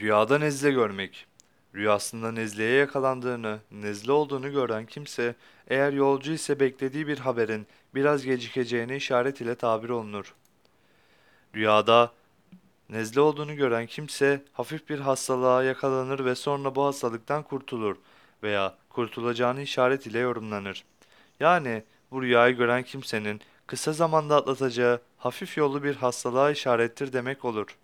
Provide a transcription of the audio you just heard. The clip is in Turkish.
Rüyada nezle görmek. Rüyasında nezleye yakalandığını, nezle olduğunu gören kimse, eğer yolcu ise beklediği bir haberin biraz gecikeceğini işaret ile tabir olunur. Rüyada nezle olduğunu gören kimse hafif bir hastalığa yakalanır ve sonra bu hastalıktan kurtulur veya kurtulacağını işaret ile yorumlanır. Yani bu rüyayı gören kimsenin kısa zamanda atlatacağı hafif yollu bir hastalığa işarettir demek olur.